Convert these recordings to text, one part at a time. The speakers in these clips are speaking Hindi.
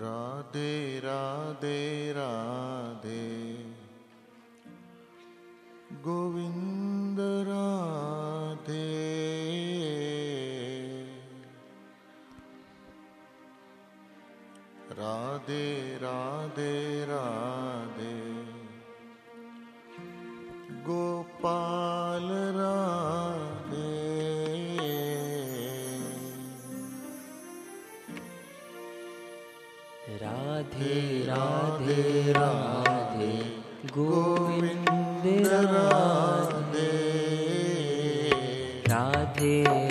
राधे राधे राधे। गोविन्द राधे राधे राधे गोविन्द राधे राधे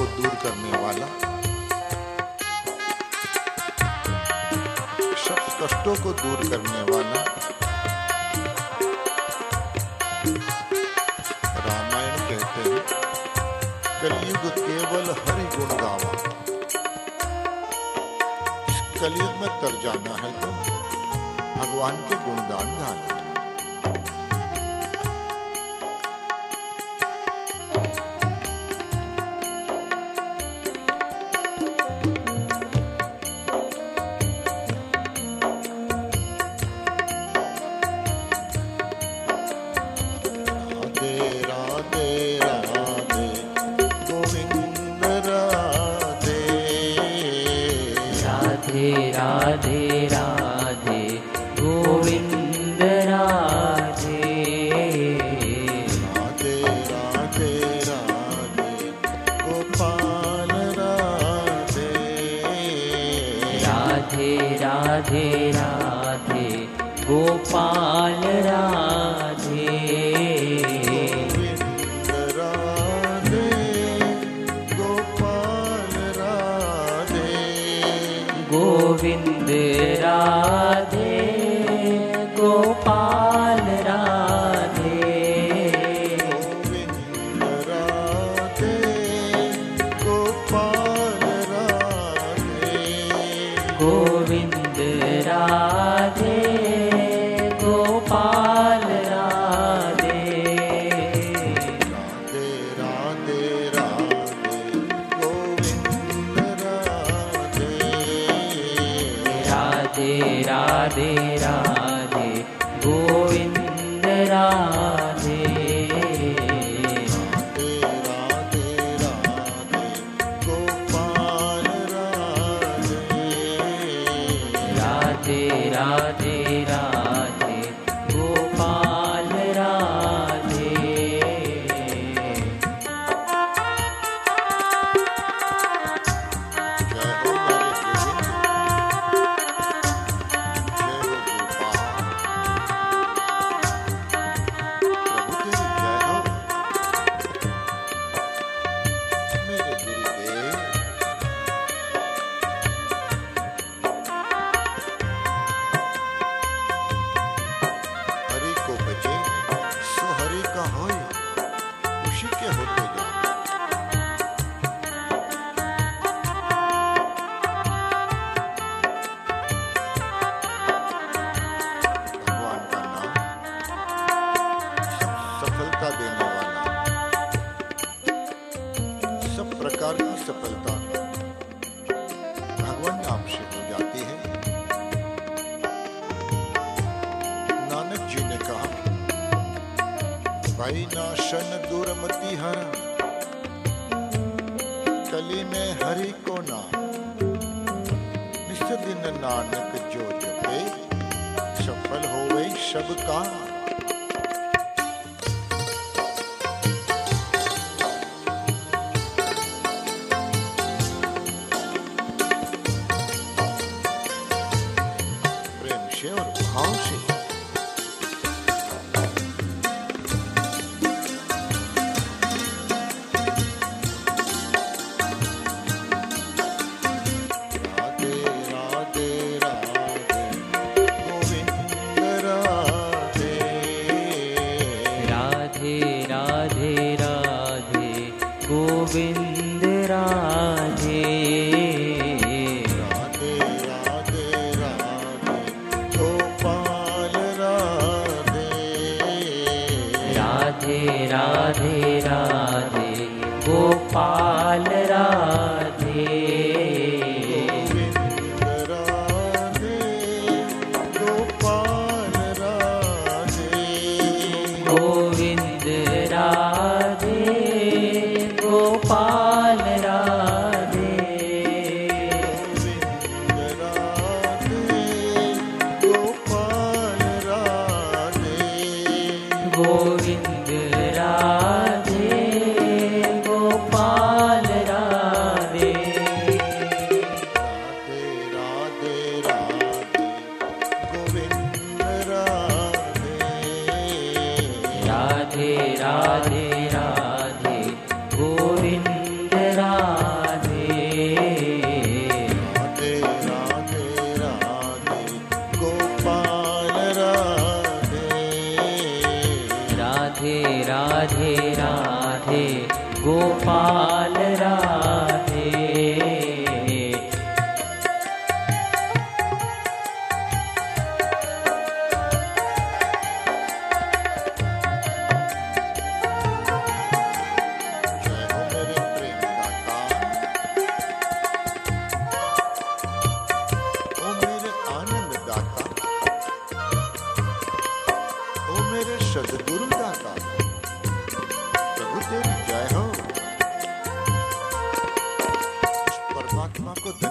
को दूर करने वाला। सब कष्टों को दूर करने वाला। रामायण कहते हैं, कलयुग केवल हरि गुण गावा। कलयुग में तर जाना है तो भगवान के गुणगान गाना। वर्ण नाम से हो जाती है। नानक जी ने कहा, भाई नाशन दूरमति हर, कली में हरि को ना निस्दिन नानक जो जपे, सफल हो गई सब का 学有点好水。राधे राधे राधे गोपाल राधे जिन्दरा गोपालरा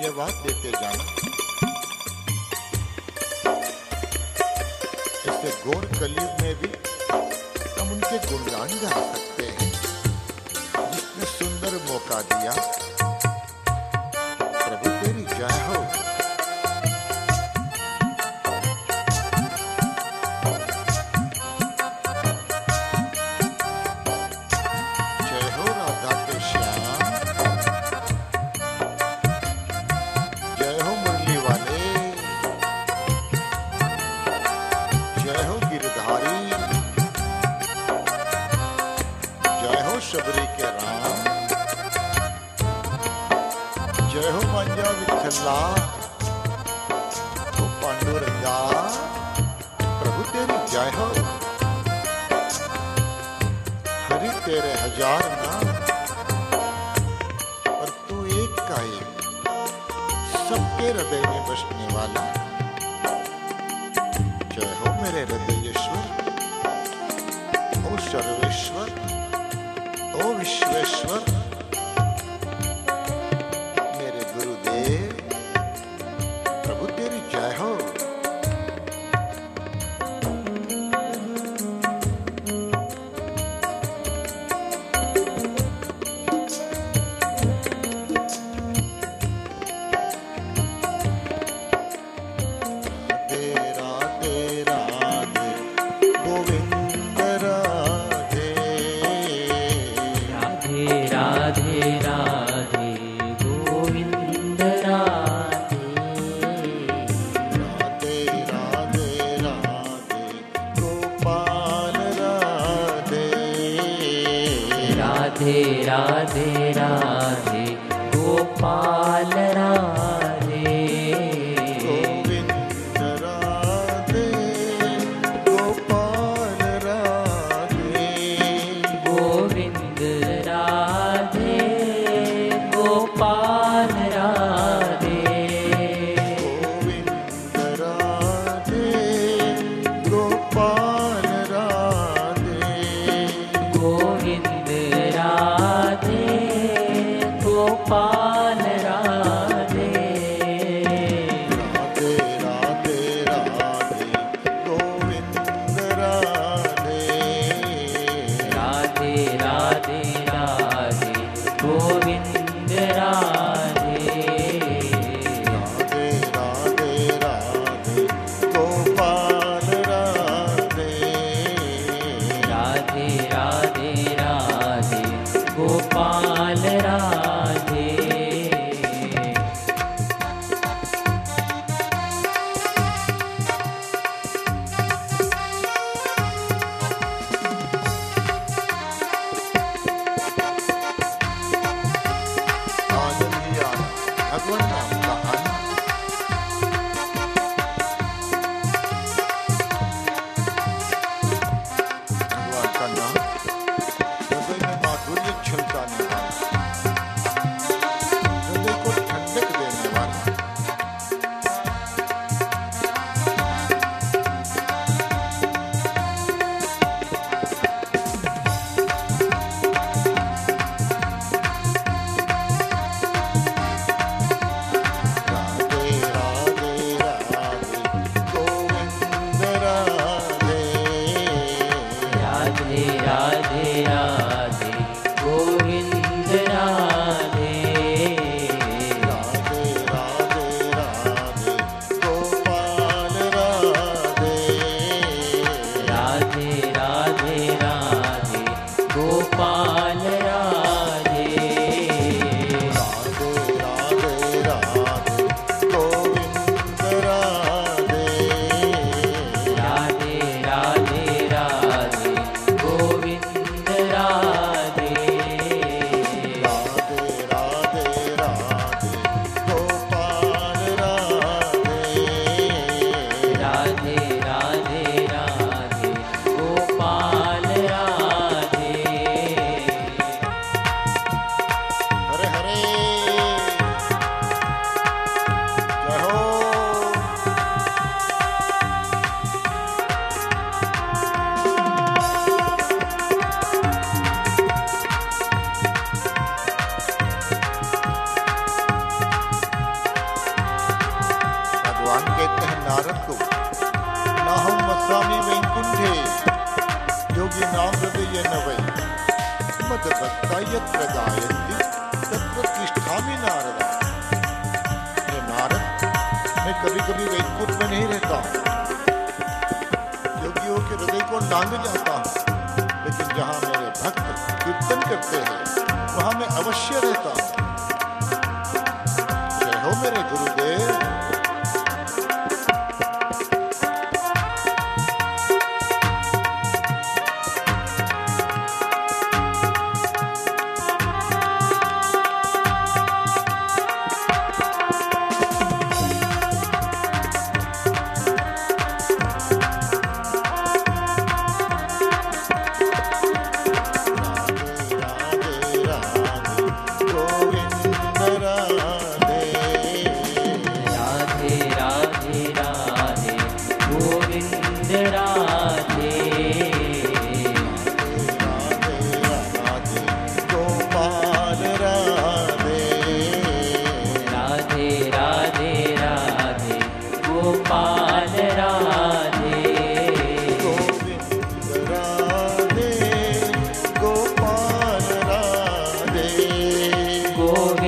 धन्यवाद देते जाना। इससे गौर कलयुग में भी हम उनके गुणगान गा सकते हैं। जिसने सुंदर मौका दिया विठला ओ पांडुरंगा प्रभु तेरी जय हो। हरि तेरे हज़ार नाम, पर तू एक का एक, सबके हृदय में बसने वाला। जय हो मेरे हृदयेश्वर ओ सर्वेश्वर, ओ विश्वेश्वर। यत्र गायन्ति तत्र तिष्ठामि नारदा हे नारद मैं कभी कभी वैकुंठ में नहीं रहता योगियों के हृदय को डांग जाता हूँ लेकिन जहाँ मेरे भक्त कीर्तन करते हैं वहाँ मैं अवश्य रहता हूँ हो मेरे गुरुदेव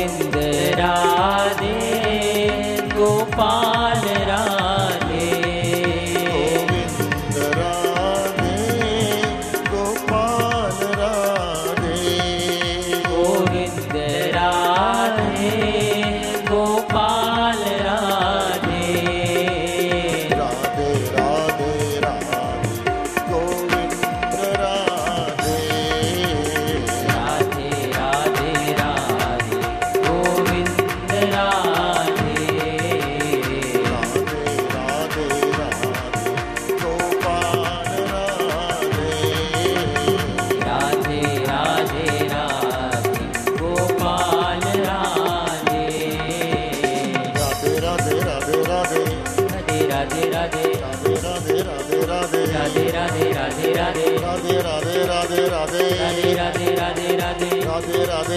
Govind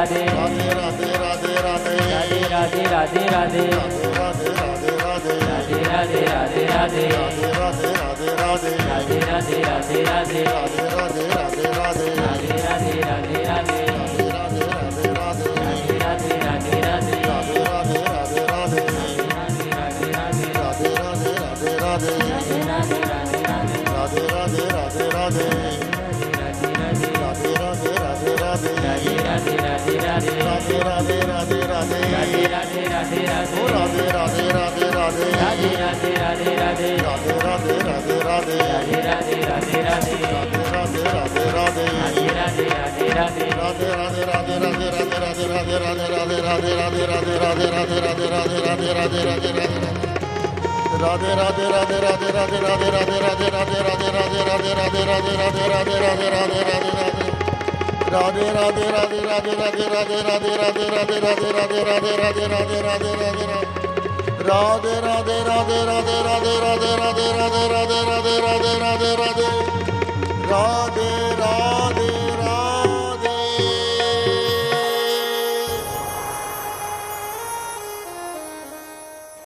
Radhe Radhe Radhe Radhe Radhe Radhe Radhe Radhe Radhe Radhe Radhe Radhe Radhe Radhe Radhe Radhe Radhe Radhe Radhe Radhe Radhe Radhe Radhe Radhe Radhe Radhe Radhe Radhe Radhe Radhe Radhe Radhe Rade rade rade rade rade rade rade rade rade rade rade rade rade rade rade rade rade